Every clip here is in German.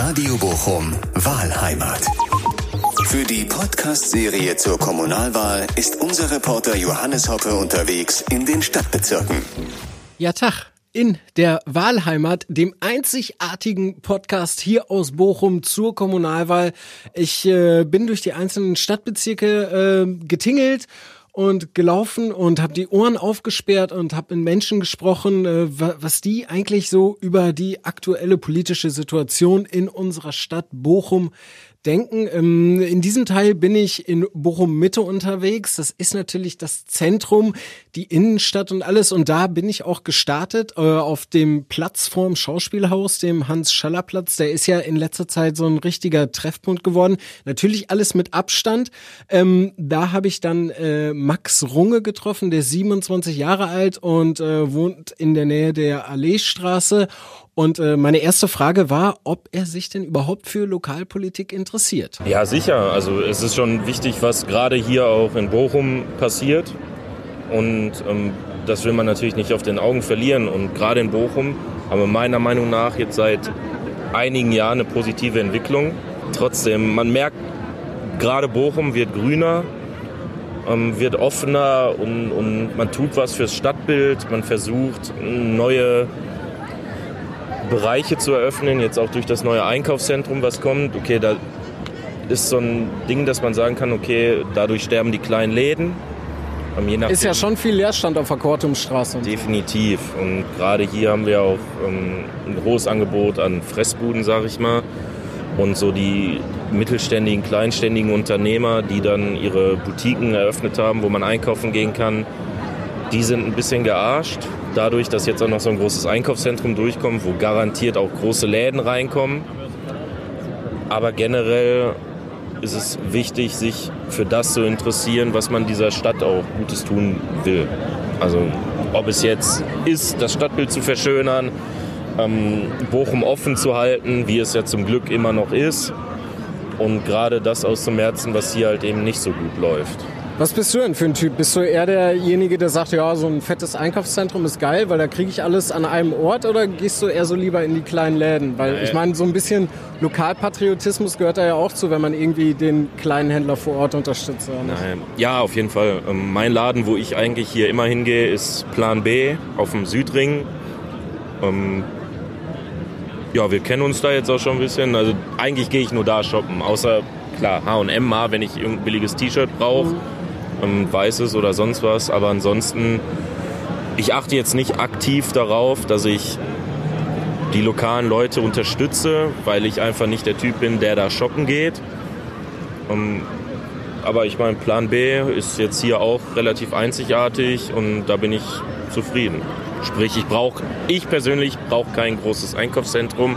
Radio Bochum Wahlheimat. Für die Podcast-Serie zur Kommunalwahl ist unser Reporter Johannes Hoppe unterwegs in den Stadtbezirken. Ja, Tag. In der Wahlheimat, dem einzigartigen Podcast hier aus Bochum zur Kommunalwahl. Ich äh, bin durch die einzelnen Stadtbezirke äh, getingelt und gelaufen und habe die Ohren aufgesperrt und habe mit Menschen gesprochen, äh, was die eigentlich so über die aktuelle politische Situation in unserer Stadt Bochum denken. Ähm, in diesem Teil bin ich in Bochum Mitte unterwegs. Das ist natürlich das Zentrum, die Innenstadt und alles. Und da bin ich auch gestartet äh, auf dem Platz vorm Schauspielhaus, dem Hans-Schaller-Platz. Der ist ja in letzter Zeit so ein richtiger Treffpunkt geworden. Natürlich alles mit Abstand. Ähm, da habe ich dann äh, Max Runge getroffen, der ist 27 Jahre alt und äh, wohnt in der Nähe der Alleestraße. Und äh, meine erste Frage war, ob er sich denn überhaupt für Lokalpolitik interessiert. Ja, sicher. Also es ist schon wichtig, was gerade hier auch in Bochum passiert. Und ähm, das will man natürlich nicht auf den Augen verlieren. Und gerade in Bochum haben wir meiner Meinung nach jetzt seit einigen Jahren eine positive Entwicklung. Trotzdem, man merkt, gerade Bochum wird grüner, ähm, wird offener und, und man tut was fürs Stadtbild. Man versucht neue Bereiche zu eröffnen, jetzt auch durch das neue Einkaufszentrum, was kommt. Okay, da ist so ein Ding, dass man sagen kann, okay, dadurch sterben die kleinen Läden. ist ja schon viel Leerstand auf der Kortumstraße. Definitiv. Und gerade hier haben wir auch ähm, ein großes Angebot an Fressbuden, sag ich mal. Und so die mittelständigen, kleinständigen Unternehmer, die dann ihre Boutiquen eröffnet haben, wo man einkaufen gehen kann, die sind ein bisschen gearscht. Dadurch, dass jetzt auch noch so ein großes Einkaufszentrum durchkommt, wo garantiert auch große Läden reinkommen. Aber generell ist es wichtig, sich für das zu interessieren, was man dieser Stadt auch Gutes tun will. Also ob es jetzt ist, das Stadtbild zu verschönern, ähm, Bochum offen zu halten, wie es ja zum Glück immer noch ist. Und gerade das auszumerzen, was hier halt eben nicht so gut läuft. Was bist du denn für ein Typ? Bist du eher derjenige, der sagt, ja, so ein fettes Einkaufszentrum ist geil, weil da kriege ich alles an einem Ort oder gehst du eher so lieber in die kleinen Läden? Weil ich meine, so ein bisschen Lokalpatriotismus gehört da ja auch zu, wenn man irgendwie den kleinen Händler vor Ort unterstützt. Nein. Ja, auf jeden Fall. Ähm, mein Laden, wo ich eigentlich hier immer hingehe, ist Plan B auf dem Südring. Ähm, ja, wir kennen uns da jetzt auch schon ein bisschen. Also eigentlich gehe ich nur da shoppen, außer klar H&M mal, wenn ich irgendein billiges T-Shirt brauche. Mhm ähm, weißes oder sonst was. Aber ansonsten, ich achte jetzt nicht aktiv darauf, dass ich die lokalen Leute unterstütze, weil ich einfach nicht der Typ bin, der da shoppen geht. Ähm, aber ich meine, Plan B ist jetzt hier auch relativ einzigartig und da bin ich zufrieden. Sprich, ich brauche, ich persönlich brauche kein großes Einkaufszentrum,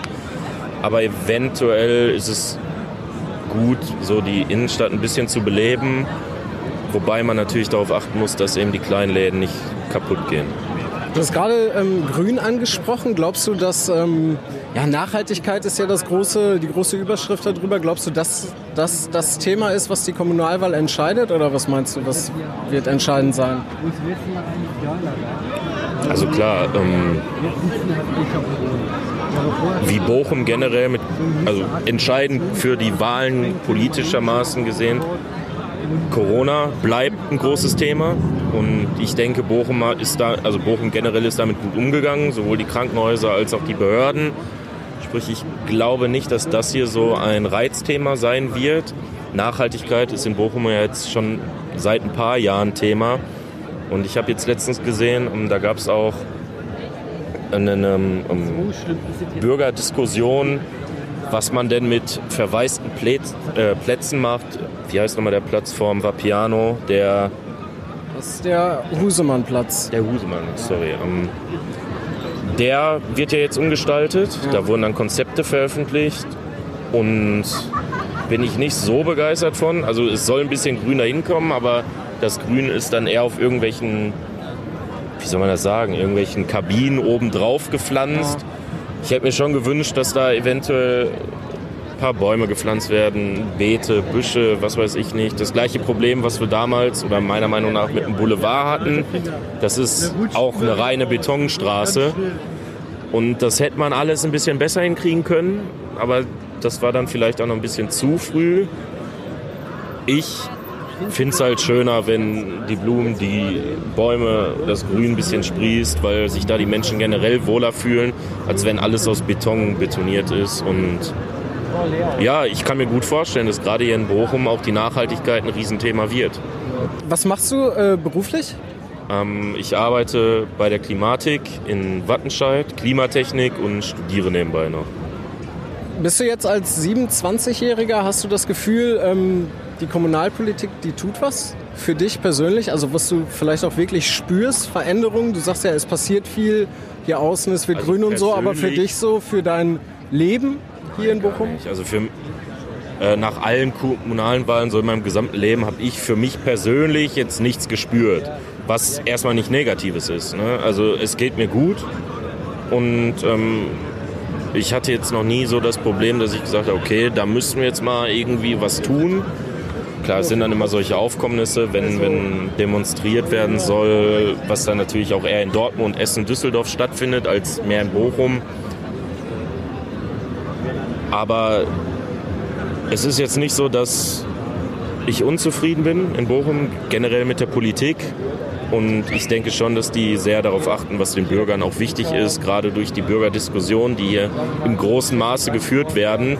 aber eventuell ist es gut, so die Innenstadt ein bisschen zu beleben Wobei man natürlich darauf achten muss, dass eben die kleinen Läden nicht kaputt gehen. Du hast gerade ähm, Grün angesprochen. Glaubst du, dass ähm, ja, Nachhaltigkeit ist ja das große, die große Überschrift darüber? Glaubst du, dass das das Thema ist, was die Kommunalwahl entscheidet? Oder was meinst du, was wird entscheidend sein? Also klar, ähm, wie Bochum generell mit, also entscheidend für die Wahlen politischermaßen gesehen, Corona bleibt ein großes Thema und ich denke, Bochum ist da, also Bochum generell ist damit gut umgegangen, sowohl die Krankenhäuser als auch die Behörden. Sprich, ich glaube nicht, dass das hier so ein Reizthema sein wird. Nachhaltigkeit ist in Bochum ja jetzt schon seit ein paar Jahren Thema. Und ich habe jetzt letztens gesehen, ähm, da gab es auch eine, eine, eine Bürgerdiskussion, was man denn mit verwaisten äh, Plätzen macht, wie heißt nochmal der Platz vorm Vapiano? Der. Das ist der Husemannplatz. Der Husemann, sorry. Ähm, der wird ja jetzt umgestaltet. Ja. Da wurden dann Konzepte veröffentlicht. Und bin ich nicht so begeistert von. Also es soll ein bisschen grüner hinkommen, aber das Grün ist dann eher auf irgendwelchen, wie soll man das sagen, irgendwelchen Kabinen oben drauf gepflanzt. Ja. Ich hätte mir schon gewünscht, dass da eventuell paar Bäume gepflanzt werden, Beete, Büsche, was weiß ich nicht. Das gleiche Problem, was wir damals oder meiner Meinung nach mit dem Boulevard hatten. Das ist auch eine reine Betonstraße. Und das hätte man alles ein bisschen besser hinkriegen können. Aber das war dann vielleicht auch noch ein bisschen zu früh. Ich finde es halt schöner, wenn die Blumen, die Bäume, das Grün ein bisschen sprießt, weil sich da die Menschen generell wohler fühlen, als wenn alles aus Beton betoniert ist. Und ja, ich kann mir gut vorstellen, dass gerade hier in Bochum auch die Nachhaltigkeit ein Riesenthema wird. Was machst du äh, beruflich? Ähm, ich arbeite bei der Klimatik in Wattenscheid, Klimatechnik und studiere nebenbei noch. Bist du jetzt als 27-Jähriger, hast du das Gefühl, ähm, die Kommunalpolitik, die tut was für dich persönlich? Also was du vielleicht auch wirklich spürst, Veränderungen? Du sagst ja, es passiert viel hier außen, es wird Also grün und so, aber für dich so, für dein Leben hier in Bochum? Also für, äh, nach allen kommunalen Wahlen, so in meinem gesamten Leben, habe ich für mich persönlich jetzt nichts gespürt, was erstmal nicht Negatives ist. Ne? Also es geht mir gut und ähm, ich hatte jetzt noch nie so das Problem, dass ich gesagt habe, okay, da müssen wir jetzt mal irgendwie was tun. Klar, es sind dann immer solche Aufkommnisse, wenn, wenn demonstriert werden soll, was dann natürlich auch eher in Dortmund, Essen, Düsseldorf stattfindet, als mehr in Bochum. Aber es ist jetzt nicht so, dass ich unzufrieden bin in Bochum, generell mit der Politik. Und ich denke schon, dass die sehr darauf achten, was den Bürgern auch wichtig ist, gerade durch die Bürgerdiskussionen, die hier im großen Maße geführt werden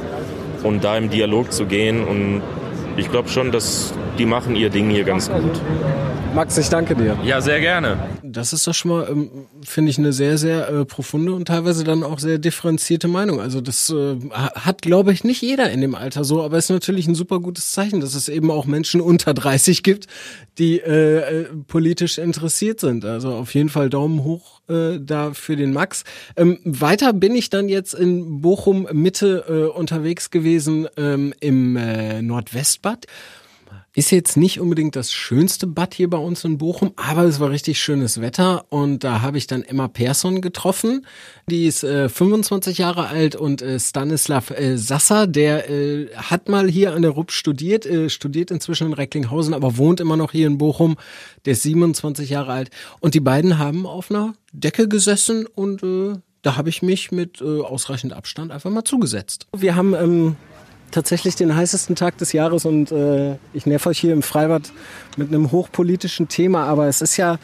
und da im Dialog zu gehen. Und ich glaube schon, dass die machen ihr Ding hier ganz gut. Max, ich danke dir. Ja, sehr gerne. Das ist doch schon mal, ähm, finde ich, eine sehr, sehr äh, profunde und teilweise dann auch sehr differenzierte Meinung. Also das äh, ha- hat, glaube ich, nicht jeder in dem Alter so, aber es ist natürlich ein super gutes Zeichen, dass es eben auch Menschen unter 30 gibt, die äh, äh, politisch interessiert sind. Also auf jeden Fall Daumen hoch äh, da für den Max. Ähm, weiter bin ich dann jetzt in Bochum Mitte äh, unterwegs gewesen ähm, im äh, Nordwestbad. Ist jetzt nicht unbedingt das schönste Bad hier bei uns in Bochum, aber es war richtig schönes Wetter und da habe ich dann Emma Persson getroffen. Die ist äh, 25 Jahre alt und äh, Stanislav äh, Sasser, der äh, hat mal hier an der RUP studiert, äh, studiert inzwischen in Recklinghausen, aber wohnt immer noch hier in Bochum. Der ist 27 Jahre alt und die beiden haben auf einer Decke gesessen und äh, da habe ich mich mit äh, ausreichend Abstand einfach mal zugesetzt. Wir haben ähm, tatsächlich den heißesten Tag des Jahres und äh, ich nerv euch hier im Freibad mit einem hochpolitischen Thema, aber es ist ja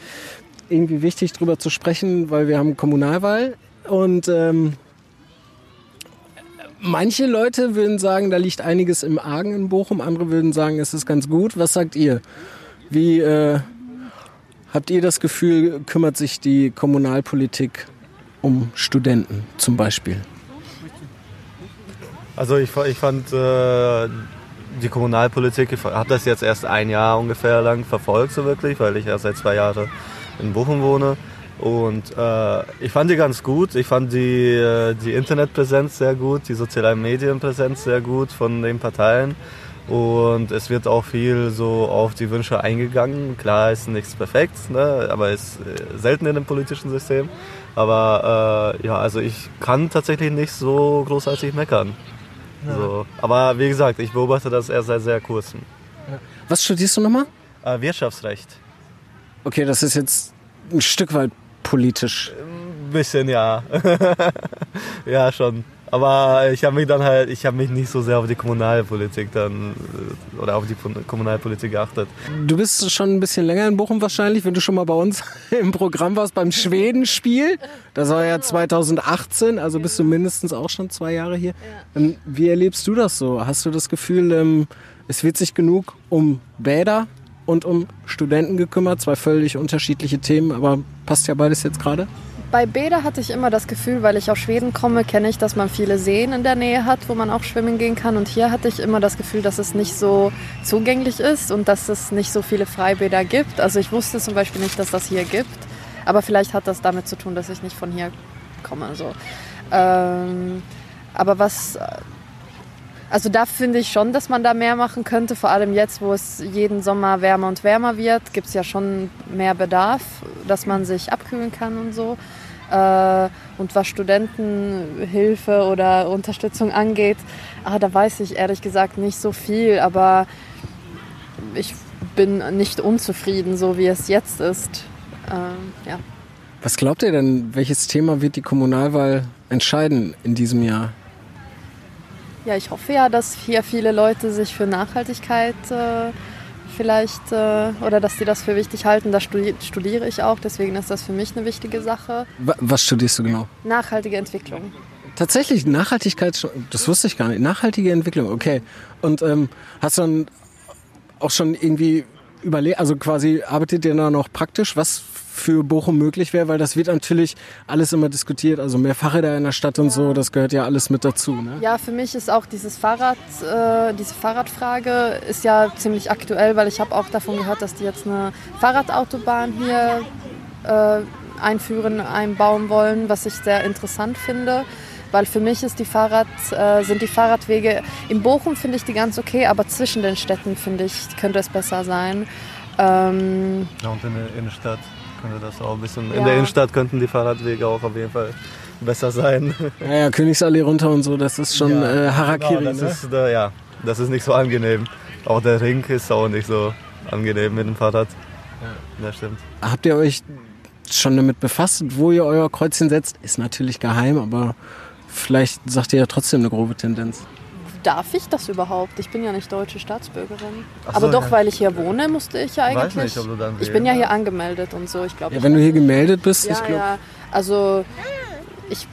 irgendwie wichtig drüber zu sprechen, weil wir haben Kommunalwahl und ähm, manche Leute würden sagen, da liegt einiges im Argen in Bochum, andere würden sagen, es ist ganz gut. Was sagt ihr? Wie äh, habt ihr das Gefühl, kümmert sich die Kommunalpolitik um Studenten zum Beispiel? Also ich, ich fand äh, die Kommunalpolitik, ich habe das jetzt erst ein Jahr ungefähr lang verfolgt, so wirklich, weil ich erst seit zwei Jahren in Bochum wohne. Und äh, ich fand die ganz gut. Ich fand die, äh, die Internetpräsenz sehr gut, die sozialen Medienpräsenz sehr gut von den Parteien. Und es wird auch viel so auf die Wünsche eingegangen. Klar ist nichts perfekt, ne? aber ist äh, selten in dem politischen System. Aber äh, ja, also ich kann tatsächlich nicht so großartig meckern. So. Aber wie gesagt, ich beobachte das erst seit sehr kurzem. Was studierst du nochmal? Äh, Wirtschaftsrecht. Okay, das ist jetzt ein Stück weit politisch. Ein bisschen, ja. ja, schon. Aber ich habe mich dann halt, ich habe mich nicht so sehr auf die Kommunalpolitik dann äh, oder auf die Pol- Kommunalpolitik geachtet. Du bist schon ein bisschen länger in Bochum wahrscheinlich, wenn du schon mal bei uns im Programm warst beim Schwedenspiel. Das war ja 2018, also bist du mindestens auch schon zwei Jahre hier. Ähm, Wie erlebst du das so? Hast du das Gefühl, ähm, es wird sich genug um Bäder und um Studenten gekümmert? Zwei völlig unterschiedliche Themen, aber passt ja beides jetzt gerade? Bei Bäder hatte ich immer das Gefühl, weil ich aus Schweden komme, kenne ich, dass man viele Seen in der Nähe hat, wo man auch schwimmen gehen kann. Und hier hatte ich immer das Gefühl, dass es nicht so zugänglich ist und dass es nicht so viele Freibäder gibt. Also ich wusste zum Beispiel nicht, dass das hier gibt. Aber vielleicht hat das damit zu tun, dass ich nicht von hier komme. So. Ähm, aber was also da finde ich schon, dass man da mehr machen könnte. Vor allem jetzt, wo es jeden Sommer wärmer und wärmer wird, gibt es ja schon mehr Bedarf, dass man sich abkühlen kann und so. Äh, und was Studentenhilfe oder Unterstützung angeht, ah, da weiß ich ehrlich gesagt nicht so viel. Aber ich bin nicht unzufrieden, so wie es jetzt ist. Ähm, ja. Was glaubt ihr denn, welches Thema wird die Kommunalwahl entscheiden in diesem Jahr? Ja, ich hoffe ja, dass hier viele Leute sich für Nachhaltigkeit äh, vielleicht äh, oder dass sie das für wichtig halten. Das studi studiere ich auch, deswegen ist das für mich eine wichtige Sache. Was studierst du genau? Nachhaltige Entwicklung. Tatsächlich, Nachhaltigkeit, das wusste ich gar nicht. Nachhaltige Entwicklung, okay. Und ähm, hast du dann auch schon irgendwie überlegt, also quasi arbeitet ihr da noch praktisch, was für Bochum möglich wäre, weil das wird natürlich alles immer diskutiert, also mehr Fahrräder in der Stadt und ja. so, das gehört ja alles mit dazu. Ne? Ja, für mich ist auch dieses Fahrrad, äh, diese Fahrradfrage ist ja ziemlich aktuell, weil ich habe auch davon gehört, dass die jetzt eine Fahrradautobahn hier äh, einführen, einbauen wollen, was ich sehr interessant finde weil für mich ist die Fahrrad, äh, sind die Fahrradwege in Bochum finde ich die ganz okay, aber zwischen den Städten finde ich könnte es besser sein. Ähm, ja und in der Innenstadt könnte das auch ein bisschen. Ja. In der Innenstadt könnten die Fahrradwege auch auf jeden Fall besser sein. Ja, ja Königsallee runter und so, das ist schon ja, äh, Harakiri. Genau, das ne? ist, äh, ja, das ist nicht so angenehm. Auch der Ring ist auch nicht so angenehm mit dem Fahrrad. Ja, das stimmt. Habt ihr euch schon damit befasst, wo ihr euer Kreuzchen setzt? Ist natürlich geheim, aber vielleicht sagt ihr ja trotzdem eine grobe Tendenz. Darf ich das überhaupt? Ich bin ja nicht deutsche Staatsbürgerin. So, Aber doch, ja. weil ich hier wohne, musste ich ja eigentlich. Weiß nicht, ob du dann ich bin ja hier angemeldet und so. Ich glaube. Ja, wenn du hier gemeldet bist, ja, ich glaube. Ja. Also ich,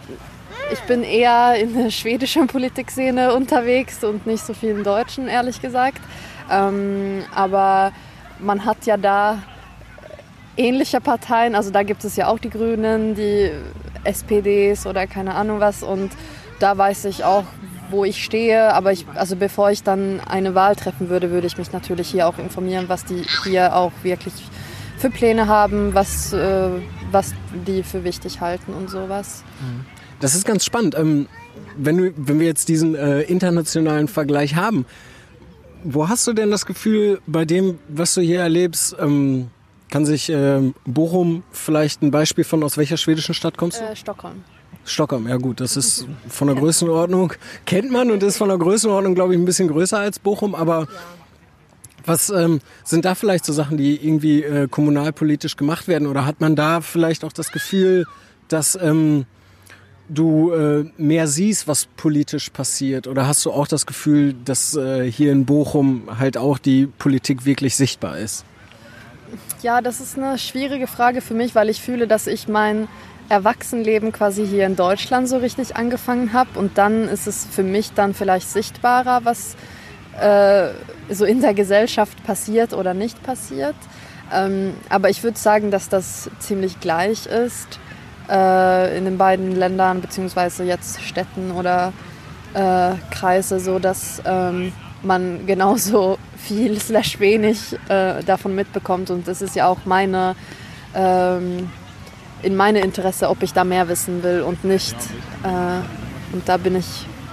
ich bin eher in der schwedischen Politikszene unterwegs und nicht so viel in deutschen, ehrlich gesagt. Ähm, aber man hat ja da ähnliche Parteien. Also da gibt es ja auch die Grünen, die SPDs oder keine Ahnung was. Und da weiß ich auch, wo ich stehe. Aber ich, also bevor ich dann eine Wahl treffen würde, würde ich mich natürlich hier auch informieren, was die hier auch wirklich für Pläne haben, was, äh, was die für wichtig halten und sowas. Das ist ganz spannend. Ähm, wenn, du, wenn wir jetzt diesen äh, internationalen Vergleich haben, wo hast du denn das Gefühl, bei dem, was du hier erlebst, ähm, kann sich äh, Bochum vielleicht ein Beispiel von aus welcher schwedischen Stadt kommst du? Äh, Stockholm. Stockholm, ja gut, das ist von der Größenordnung, kennt man und ist von der Größenordnung, glaube ich, ein bisschen größer als Bochum, aber was ähm, sind da vielleicht so Sachen, die irgendwie äh, kommunalpolitisch gemacht werden? Oder hat man da vielleicht auch das Gefühl, dass ähm, du äh, mehr siehst, was politisch passiert? Oder hast du auch das Gefühl, dass äh, hier in Bochum halt auch die Politik wirklich sichtbar ist? Ja, das ist eine schwierige Frage für mich, weil ich fühle, dass ich mein Erwachsenenleben quasi hier in Deutschland so richtig angefangen habe und dann ist es für mich dann vielleicht sichtbarer, was äh, so in der Gesellschaft passiert oder nicht passiert. Ähm, aber ich würde sagen, dass das ziemlich gleich ist äh, in den beiden Ländern beziehungsweise jetzt Städten oder äh, Kreise, so dass ähm, man genauso viel slash wenig äh, davon mitbekommt. Und das ist ja auch meine, ähm, in meine Interesse, ob ich da mehr wissen will und nicht. Äh, und da bin ich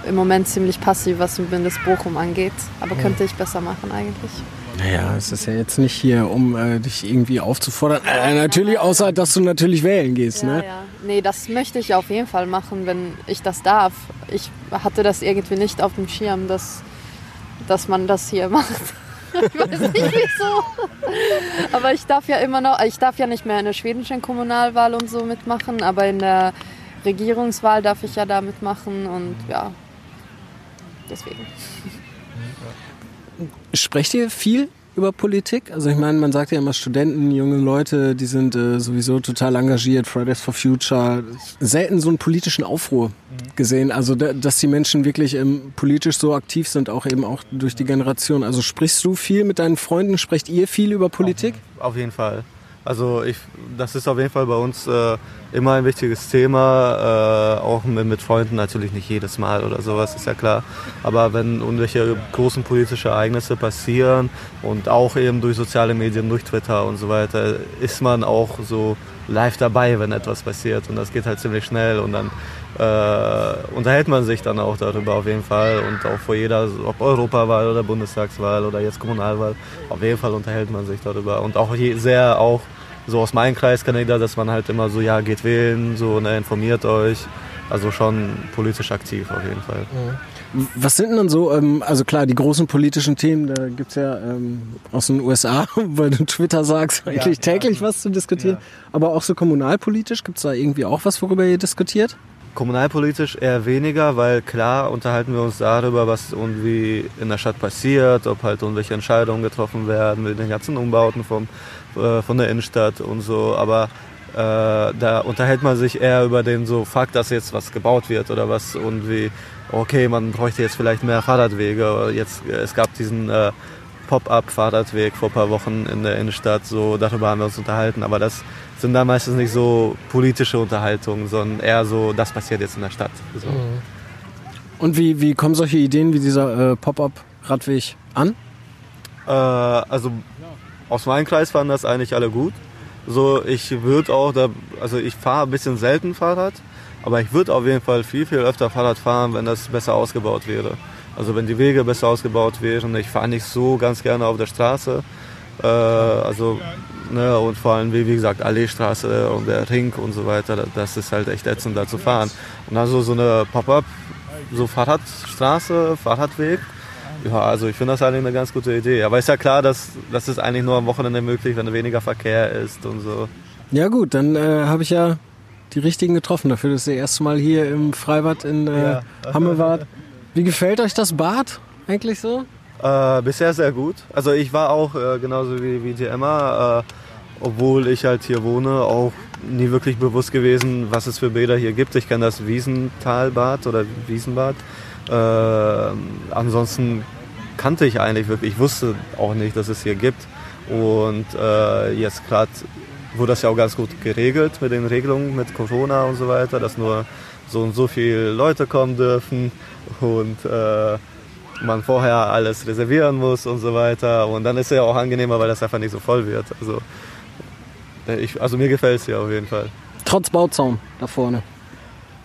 im Moment ziemlich passiv, was das Bochum angeht. Aber könnte ich besser machen eigentlich. Naja, es ist ja jetzt nicht hier, um äh, dich irgendwie aufzufordern. Äh, natürlich, außer dass du natürlich wählen gehst. Ja, ne? ja. Nee, das möchte ich auf jeden Fall machen, wenn ich das darf. Ich hatte das irgendwie nicht auf dem Schirm, dass, dass man das hier macht. ich weiß nicht wieso. Aber ich darf ja immer noch, ich darf ja nicht mehr in der schwedischen Kommunalwahl und so mitmachen, aber in der Regierungswahl darf ich ja da mitmachen und ja, deswegen. Sprecht ihr viel über Politik? Also ich meine, man sagt ja immer Studenten, junge Leute, die sind äh, sowieso total engagiert, Fridays for Future. Selten so einen politischen Aufruhr gesehen. Also da, dass die Menschen wirklich ähm, politisch so aktiv sind, auch eben auch durch die Generation. Also sprichst du viel mit deinen Freunden? Sprecht ihr viel über Politik? Auf jeden Fall. Also ich, das ist auf jeden Fall bei uns äh, immer ein wichtiges Thema, äh, auch mit, mit, Freunden natürlich nicht jedes Mal oder sowas, ist ja klar. Aber wenn irgendwelche großen politischen Ereignisse passieren und auch eben durch soziale Medien, durch Twitter und so weiter, ist man auch so live dabei, wenn etwas passiert. Und das geht halt ziemlich schnell. Und dann äh, unterhält man sich dann auch darüber auf jeden Fall. Und auch vor jeder, ob Europawahl oder Bundestagswahl oder jetzt Kommunalwahl, auf jeden Fall unterhält man sich darüber. Und auch sehr auch so aus meinem Kreis kenne ich da, dass man halt immer so, ja, geht wählen, so, ne, informiert euch. Also schon politisch aktiv auf jeden Fall. Was sind denn so, ähm, also klar, die großen politischen Themen, da gibt es ja ähm, aus den USA, weil du Twitter sagst, eigentlich ja, täglich ja. was zu diskutieren. Ja. Aber auch so kommunalpolitisch, gibt es da irgendwie auch was, worüber ihr diskutiert? kommunalpolitisch eher weniger, weil klar unterhalten wir uns darüber, was irgendwie in der Stadt passiert, ob halt irgendwelche Entscheidungen getroffen werden mit den ganzen Umbauten vom, äh, von der Innenstadt und so. Aber äh, da unterhält man sich eher über den so Fakt, dass jetzt was gebaut wird oder was irgendwie, okay, man bräuchte jetzt vielleicht mehr Fahrradwege. Jetzt, es gab diesen äh, Pop-up-Fahrradweg vor ein paar Wochen in der Innenstadt, so darüber haben wir uns unterhalten, aber das sind dann meistens nicht so politische Unterhaltungen, sondern eher so, das passiert jetzt in der Stadt. So. Und wie, wie kommen solche Ideen wie dieser äh, Pop-up-Radweg an? Äh, also aus meinem Kreis fanden das eigentlich alle gut. So, ich würde auch, da, also ich fahre ein bisschen selten Fahrrad, aber ich würde auf jeden Fall viel, viel öfter Fahrrad fahren, wenn das besser ausgebaut wäre. Also wenn die Wege besser ausgebaut wären. Ich fahre nicht so ganz gerne auf der Straße. Äh, also, ne, und vor allem, wie, wie gesagt, Alleestraße und der Ring und so weiter, das ist halt echt ätzend da zu fahren. Und also so eine Pop-up, so Fahrradstraße, Fahrradweg, ja, also ich finde das eigentlich eine ganz gute Idee. Aber ist ja klar, dass das ist eigentlich nur am Wochenende möglich, wenn weniger Verkehr ist und so. Ja gut, dann äh, habe ich ja die richtigen getroffen dafür, dass ihr erste Mal hier im Freibad in äh, Ja. Hamme wart. Wie gefällt euch das Bad eigentlich so? Äh, bisher sehr gut. Also ich war auch äh, genauso wie, wie die Emma, äh, obwohl ich halt hier wohne, auch nie wirklich bewusst gewesen, was es für Bäder hier gibt. Ich kenne das Wiesentalbad oder Wiesenbad. Äh, ansonsten kannte ich eigentlich wirklich, ich wusste auch nicht, dass es hier gibt. Und äh, jetzt gerade wurde das ja auch ganz gut geregelt mit den Regelungen mit Corona und so weiter, dass nur so und so viele Leute kommen dürfen und äh, man vorher alles reservieren muss und so weiter. Und dann ist es ja auch angenehmer, weil das einfach nicht so voll wird. Also, äh, ich, also mir gefällt es hier auf jeden Fall. Trotz Bauzaun da vorne.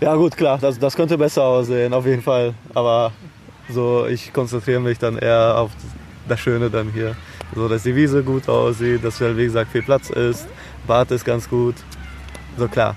Ja gut, klar, das, das könnte besser aussehen, auf jeden Fall. Aber so, ich konzentriere mich dann eher auf das Schöne dann hier. So, dass die Wiese gut aussieht, dass halt, wie gesagt, viel Platz ist. Bad ist ganz gut. So klar.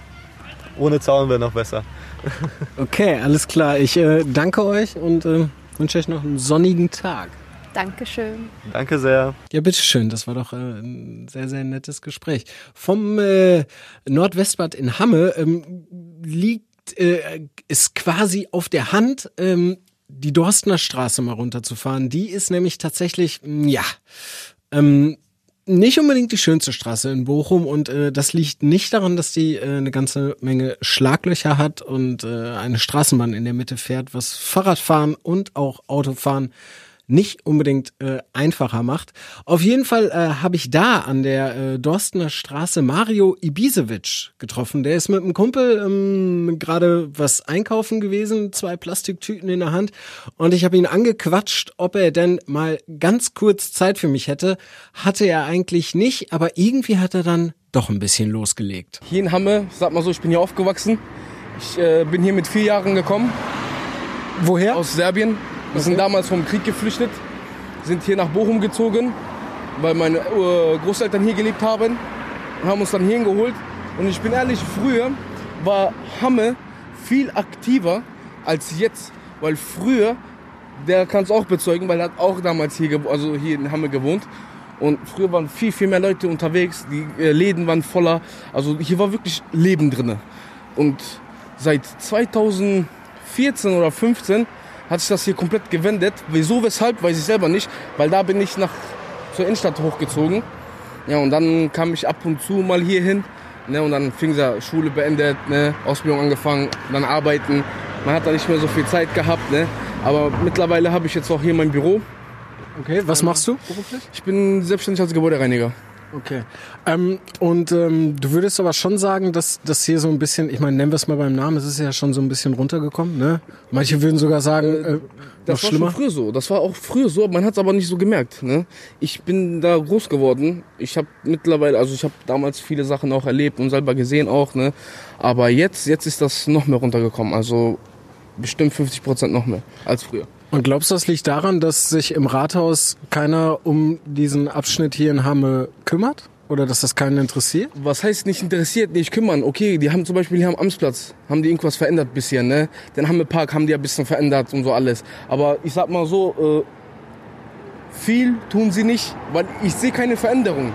Ohne Zaun wäre noch besser. Okay, alles klar. Ich äh, danke euch und äh, wünsche euch noch einen sonnigen Tag. Dankeschön. Danke sehr. Ja, bitteschön. Das war doch äh, ein sehr, sehr nettes Gespräch. Vom äh, Nordwestbad in Hamme ähm, liegt, äh, ist quasi auf der Hand, ähm, die Dorstner Straße mal runterzufahren. Die ist nämlich tatsächlich, mh, ja, ähm, nicht unbedingt die schönste Straße in Bochum und äh, das liegt nicht daran, dass die äh, eine ganze Menge Schlaglöcher hat und äh, eine Straßenbahn in der Mitte fährt, was Fahrradfahren und auch Autofahren nicht unbedingt äh, einfacher macht. Auf jeden Fall äh, habe ich da an der äh, Dorstener Straße Mario Ibisevic getroffen. Der ist mit einem Kumpel ähm, gerade was einkaufen gewesen, zwei Plastiktüten in der Hand. Und ich habe ihn angequatscht, ob er denn mal ganz kurz Zeit für mich hätte. Hatte er eigentlich nicht, aber irgendwie hat er dann doch ein bisschen losgelegt. Hier in Hamme, sag mal so, ich bin hier aufgewachsen. Ich äh, bin hier mit vier Jahren gekommen Woher? aus Serbien. Wir sind damals vom Krieg geflüchtet, sind hier nach Bochum gezogen, weil meine äh, Großeltern hier gelebt haben und haben uns dann hierhin geholt. Und ich bin ehrlich, früher war Hamme viel aktiver als jetzt, weil früher, der kann es auch bezeugen, weil er hat auch damals hier, also hier in Hamme gewohnt. Und früher waren viel, viel mehr Leute unterwegs, die äh, Läden waren voller. Also hier war wirklich Leben drinne. Und seit 2014 oder 15 hat sich das hier komplett gewendet. Wieso, weshalb, weiß ich selber nicht, weil da bin ich nach zur Innenstadt hochgezogen. Ja, und dann kam ich ab und zu mal hier hin. Ne, und dann fing sie Schule beendet, ne, Ausbildung angefangen, dann arbeiten. Man hat da nicht mehr so viel Zeit gehabt, ne. Aber mittlerweile habe ich jetzt auch hier mein Büro. Okay, was machst du beruflich? Ich bin selbstständig als Gebäudereiniger. Okay. Ähm, und ähm, du würdest aber schon sagen, dass das hier so ein bisschen, ich meine, nennen wir es mal beim Namen, es ist ja schon so ein bisschen runtergekommen, ne? Manche würden sogar sagen, äh, noch Das war schlimmer. schon früher so. Das war auch früher so, man hat es aber nicht so gemerkt. Ne? Ich bin da groß geworden. Ich habe mittlerweile, also ich habe damals viele Sachen auch erlebt und selber gesehen auch. Ne? Aber jetzt, jetzt ist das noch mehr runtergekommen. Also bestimmt 50 Prozent noch mehr als früher. Und glaubst du, das liegt daran, dass sich im Rathaus keiner um diesen Abschnitt hier in Hamme kümmert? Oder dass das keinen interessiert? Was heißt nicht interessiert, nicht kümmern? Okay, die haben zum Beispiel hier am Amtsplatz, haben die irgendwas verändert bisschen, ne? Den Hammelpark haben die ja ein bisschen verändert und so alles. Aber ich sag mal so, äh, viel tun sie nicht, weil ich sehe keine Veränderung.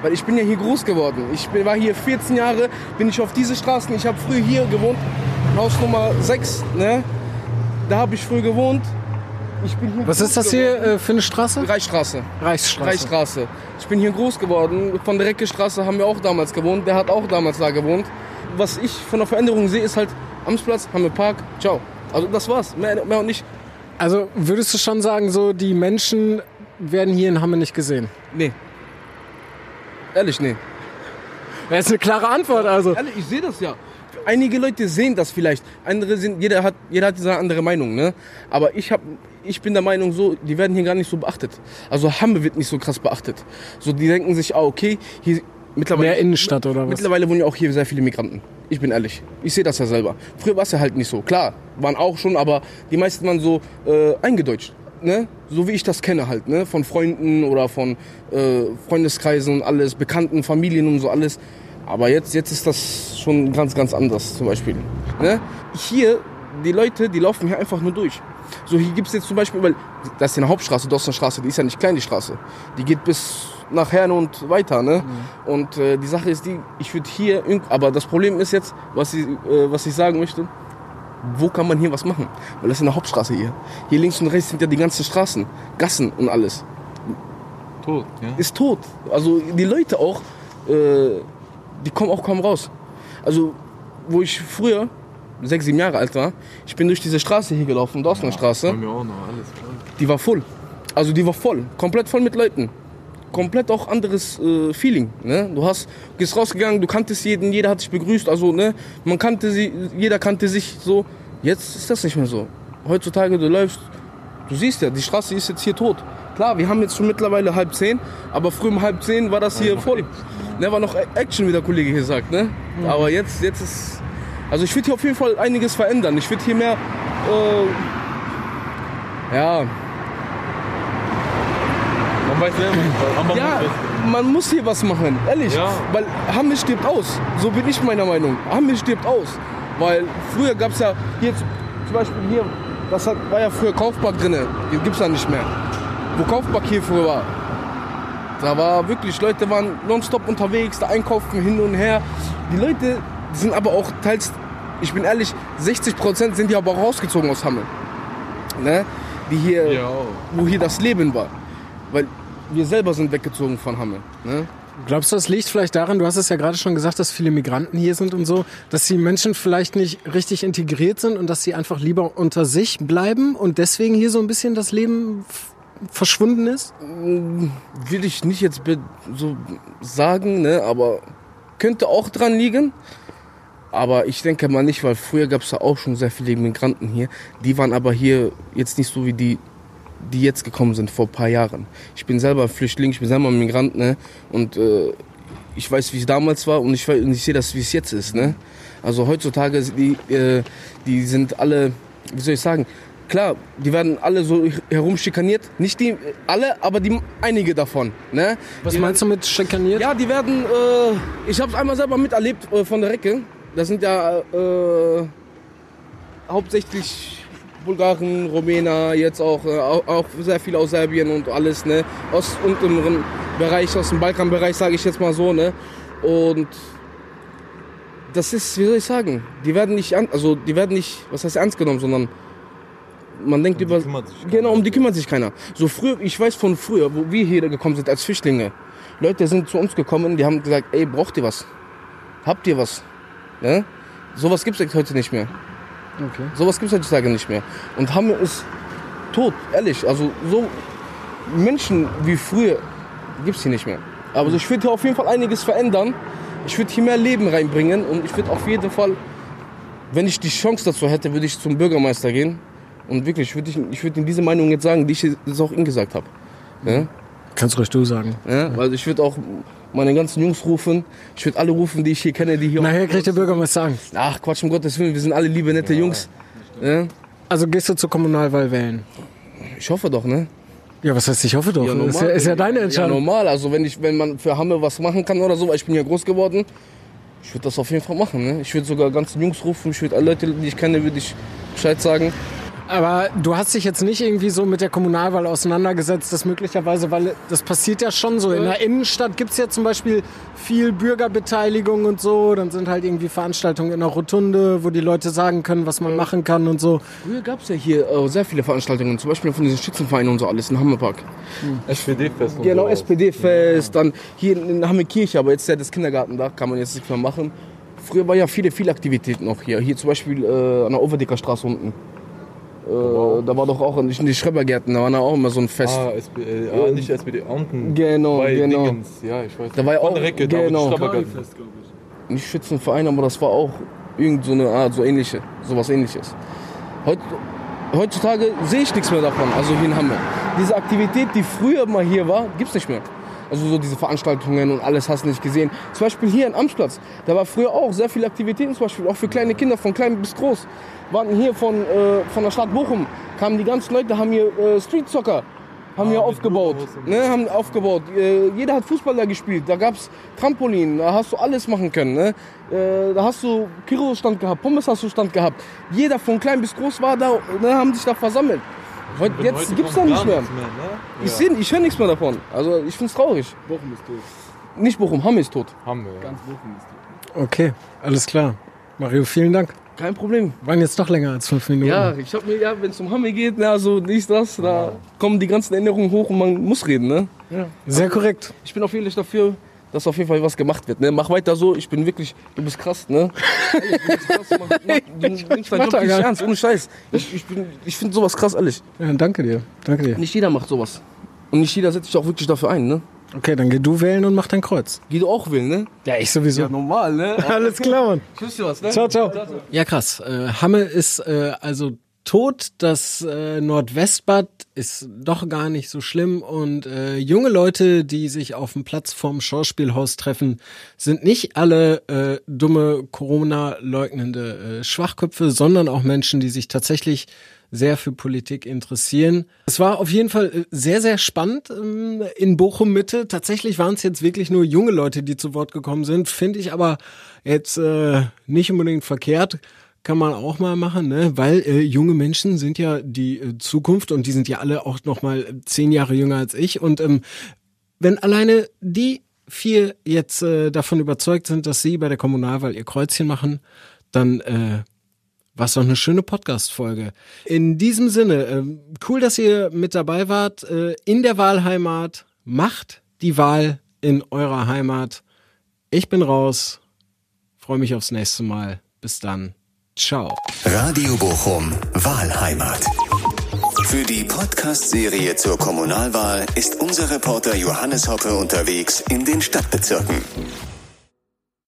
Weil ich bin ja hier groß geworden. Ich bin, war hier 14 Jahre, bin ich auf diese Straßen, ich habe früher hier gewohnt. Haus Nummer 6, ne? Da habe ich früher gewohnt. Was ist das hier äh, für eine Straße? Reichsstraße. Reichsstraße. Reichsstraße. Ich bin hier groß geworden. Von der Reckestraße haben wir auch damals gewohnt. Der hat auch damals da gewohnt. Was ich von der Veränderung sehe, ist halt Amtsplatz, haben wir Park, ciao. Also das war's. Mehr, mehr und nicht. Also würdest du schon sagen, so die Menschen werden hier in Hamme nicht gesehen? Nee. Ehrlich, nee. Das ist eine klare Antwort, also. Ehrlich, ich sehe das ja. Einige Leute sehen das vielleicht. Andere sind, jeder hat, jeder hat seine andere Meinung, ne? Aber ich hab, ich bin der Meinung so, die werden hier gar nicht so beachtet. Also Hamme wird nicht so krass beachtet. So, die denken sich, ah, okay, hier, mittlerweile. Mehr Innenstadt oder was? Mittlerweile wohnen ja auch hier sehr viele Migranten. Ich bin ehrlich. Ich sehe das ja selber. Früher war es ja halt nicht so. Klar, waren auch schon, aber die meisten waren so äh, eingedeutscht. Ne? So wie ich das kenne halt, ne? Von Freunden oder von äh, Freundeskreisen und alles, Bekannten, Familien und so alles. Aber jetzt, jetzt ist das schon ganz, ganz anders zum Beispiel. Ne? Hier, die Leute, die laufen hier einfach nur durch. So, hier gibt es jetzt zum Beispiel, weil das ist eine Hauptstraße, Dosternstraße, die ist ja nicht klein, die Straße. Die geht bis nach Herne und weiter, ne? Und äh, die Sache ist die, ich würde hier, aber das Problem ist jetzt, was ich, äh, was ich sagen möchte, wo kann man hier was machen? Weil das ist eine Hauptstraße hier. Hier links und rechts sind ja die ganzen Straßen, Gassen und alles. Tot, ja. Ist tot. Also die Leute auch, äh, die kommen auch kaum raus. Also, wo ich früher, sechs, sieben Jahre alt war, ich bin durch diese Straße hier gelaufen, Dorstlandstraße. Bei mir auch noch, alles klar. Die war voll. Also die war voll. Komplett voll mit Leuten. Komplett auch anderes äh, Feeling. Ne? Du hast, bist rausgegangen, du kanntest jeden, jeder hat dich begrüßt. Also, ne, man kannte sie, jeder kannte sich so. Jetzt ist das nicht mehr so. Heutzutage, du läufst, du siehst ja, die Straße ist jetzt hier tot. Klar, wir haben jetzt schon mittlerweile halb zehn, aber früh um halb zehn war das hier voll. Ne, war noch Action, wie der Kollege hier sagt. Ne? Aber jetzt, jetzt ist. Also ich würde hier auf jeden Fall einiges verändern. Ich würde hier mehr. Äh, ja, Man weiß selber nicht, aber man ja, man muss hier was machen, ehrlich. Ja. Weil Hamme stirbt aus. So bin ich meiner Meinung. Hamme stirbt aus. Weil früher gab es ja, hier zum Beispiel hier, das hat, war ja früher Kaufpark drin. Den gibt es ja nicht mehr. Wo Kaufpark hier früher war. Da war wirklich, Leute waren nonstop unterwegs, da einkaufen hin und her. Die Leute sind aber auch teils, ich bin ehrlich, 60% sind ja aber auch rausgezogen aus Hamme. Ne? Die hier, Ja. wo hier das Leben war. Weil wir selber sind weggezogen von Hamme. Ne? Glaubst du, das liegt vielleicht daran, du hast es ja gerade schon gesagt, dass viele Migranten hier sind und so, dass die Menschen vielleicht nicht richtig integriert sind und dass sie einfach lieber unter sich bleiben und deswegen hier so ein bisschen das Leben verschwunden ist? Will ich nicht jetzt so sagen, ne? aber könnte auch dran liegen. Aber ich denke mal nicht, weil früher gab es ja auch schon sehr viele Migranten hier. Die waren aber hier jetzt nicht so wie die, die jetzt gekommen sind vor ein paar Jahren. Ich bin selber Flüchtling, ich bin selber Migrant, ne? Und äh, ich weiß, wie es damals war und ich, und ich sehe das, wie es jetzt ist, ne? Also heutzutage, sind die, äh, die sind alle, wie soll ich sagen, klar, die werden alle so herumschikaniert. Nicht die alle, aber die einige davon, ne? Was die meinst du mit schikaniert? ja, die werden, äh, ich habe es einmal selber miterlebt äh, von der Recke. Das sind ja äh, hauptsächlich Bulgaren, Rumäner, jetzt auch, äh, auch, sehr viel aus Serbien und alles, ne? Aus unteren Bereich, aus dem Balkanbereich, sage ich jetzt mal so, ne? Und das ist, wie soll ich sagen, die werden nicht, an, also die werden nicht, was heißt ernst genommen, sondern man denkt über, kümmert sich genau, um die kümmert sich keiner. So früher, ich weiß von früher, wo wir hier gekommen sind als Flüchtlinge, Leute sind zu uns gekommen, die haben gesagt, ey, braucht ihr was? Habt ihr was? Ne? Sowas gibt es heute nicht mehr. Okay. Sowas gibt es heutzutage nicht mehr. Und Hamme ist tot, ehrlich. Also so Menschen wie früher gibt es hier nicht mehr. Aber so, ich würde hier auf jeden Fall einiges verändern. Ich würde hier mehr Leben reinbringen und ich würde auf jeden Fall, wenn ich die Chance dazu hätte, würde ich zum Bürgermeister gehen. Und wirklich, ich würde ich würd ihm diese Meinung jetzt sagen, die ich jetzt auch ihm gesagt habe. Ja? Kannst ruhig du sagen. Ja? Also ich würde auch meine ganzen Jungs rufen. Ich würde alle rufen, die ich hier kenne, die hier... Nachher kriegt der Bürgermeister Angst. Ach Quatsch, um Gottes Willen, wir sind alle liebe, nette Jungs. Ja? Also gehst du zur Kommunalwahl wählen? Ich hoffe doch, ne? Ja, was heißt, ich hoffe doch. ist, ja, ist ja deine Ja, Entscheidung. normal. Also wenn, ich, wenn man für Hamme was machen kann oder so, weil ich bin ja groß geworden, ich würde das auf jeden Fall machen. Ne? Ich würde sogar ganzen Jungs rufen, ich würde alle Leute, die ich kenne, würde ich Bescheid sagen. Aber du hast dich jetzt nicht irgendwie so mit der Kommunalwahl auseinandergesetzt, dass möglicherweise, weil das passiert ja schon so. In der Innenstadt gibt es ja zum Beispiel viel Bürgerbeteiligung und so. Dann sind halt irgendwie Veranstaltungen in der Rotunde, wo die Leute sagen können, was man machen kann und so. Früher gab es ja hier äh, sehr viele Veranstaltungen, zum Beispiel von diesen Schützenvereinen und so alles in Hammerpark. SPD-Fest und Genau, so. SPD-Fest, dann hier in Hammerkirche, aber jetzt ist ja das Kindergarten da, kann man jetzt nichts mehr machen. Früher war ja viele, viele Aktivitäten auch hier. Hier zum Beispiel äh, an der Overdicker Straße unten. Äh, Da war doch auch in die Schrebergärten, da war da auch immer so ein Fest. Ah, SPD, äh, ah, nicht SPD, unten. Genau, bei genau. Dingens. Ja, ich weiß. Da war ja auch- der Recke, da genau. wo die Stapelgarten- nicht Schützenverein, aber das war auch irgend so eine Art, so ähnliche, sowas ähnliches. Heut, heutzutage sehe ich nichts mehr davon, also hier in Hamburg. Diese Aktivität, die früher mal hier war, gibt's nicht mehr. Also so diese Veranstaltungen und alles hast du nicht gesehen. Zum Beispiel hier in Amtsplatz, da war früher auch sehr viele Aktivitäten, zum Beispiel auch für kleine Kinder, von klein bis groß. Waren hier von, äh, von der Stadt Bochum, kamen die ganzen Leute, haben hier äh, Street Soccer haben hier aufgebaut. Ne, haben aufgebaut. Äh, jeder hat Fußball da gespielt. Da gab's Trampolin, da hast du alles machen können. Ne? Äh, da hast du Kiro-Stand gehabt, Pommes hast du Stand gehabt. Jeder von klein bis groß war da, ne, haben sich da versammelt. Heut, Und jetzt heute gibt's da kommt nicht mehr. nichts ne? Ich, Ja. seh, ich höre nichts mehr davon. Also ich find's traurig. Bochum ist tot. Nicht Bochum, Hamm ist tot. Wir. Ja. Ganz Bochum ist tot. Okay, alles klar. Mario, vielen Dank. Kein Problem. Waren jetzt doch länger als fünf Minuten. Ja, ich hab mir, ja, wenn es um Hamme geht, na, so dies, das, da kommen die ganzen Erinnerungen hoch und man muss reden, ne? Sehr korrekt. Ich bin auf jeden Fall dafür, dass auf jeden Fall was gemacht wird. Ne? Mach weiter so, ich bin wirklich, du bist krass, ne? Ehrlich, du bist krass, mach, mach, du nimmst deinen Job nicht ernst, ohne Scheiß. Ich, ich, bin- ich finde sowas krass, ehrlich. Ja, danke dir. Danke dir. Nicht jeder macht sowas. Und nicht jeder setzt sich auch wirklich dafür ein, ne? Okay, dann geh du wählen und mach dein Kreuz. Wie du auch will, ne? Ja, ich sowieso. normal, ne? Alles klar, Mann. Tschüss dir was, ne? Ciao, ciao. Ja, krass. Äh, Hamme ist äh, also tot. Das äh, Nordwestbad ist doch gar nicht so schlimm. Und äh, junge Leute, die sich auf dem Platz vorm Schauspielhaus treffen, sind nicht alle äh, dumme Corona-leugnende äh, Schwachköpfe, sondern auch Menschen, die sich tatsächlich sehr für Politik interessieren. Es war auf jeden Fall äh, sehr, sehr spannend ähm, in Bochum Mitte. Tatsächlich waren es jetzt wirklich nur junge Leute, die zu Wort gekommen sind. Finde ich aber jetzt äh, nicht unbedingt verkehrt. Kann man auch mal machen, ne? Weil äh, junge Menschen sind ja die äh, Zukunft und die sind ja alle auch noch mal zehn Jahre jünger als ich. Und ähm, wenn alleine die vier jetzt äh, davon überzeugt sind, dass sie bei der Kommunalwahl ihr Kreuzchen machen, dann äh, war es doch eine schöne Podcast-Folge. In diesem Sinne, ähm, cool, dass ihr mit dabei wart. Äh, in der Wahlheimat. Macht die Wahl in eurer Heimat. Ich bin raus. Freue mich aufs nächste Mal. Bis dann. Ciao. Radio Bochum Wahlheimat. Für die Podcast-Serie zur Kommunalwahl ist unser Reporter Johannes Hoppe unterwegs in den Stadtbezirken.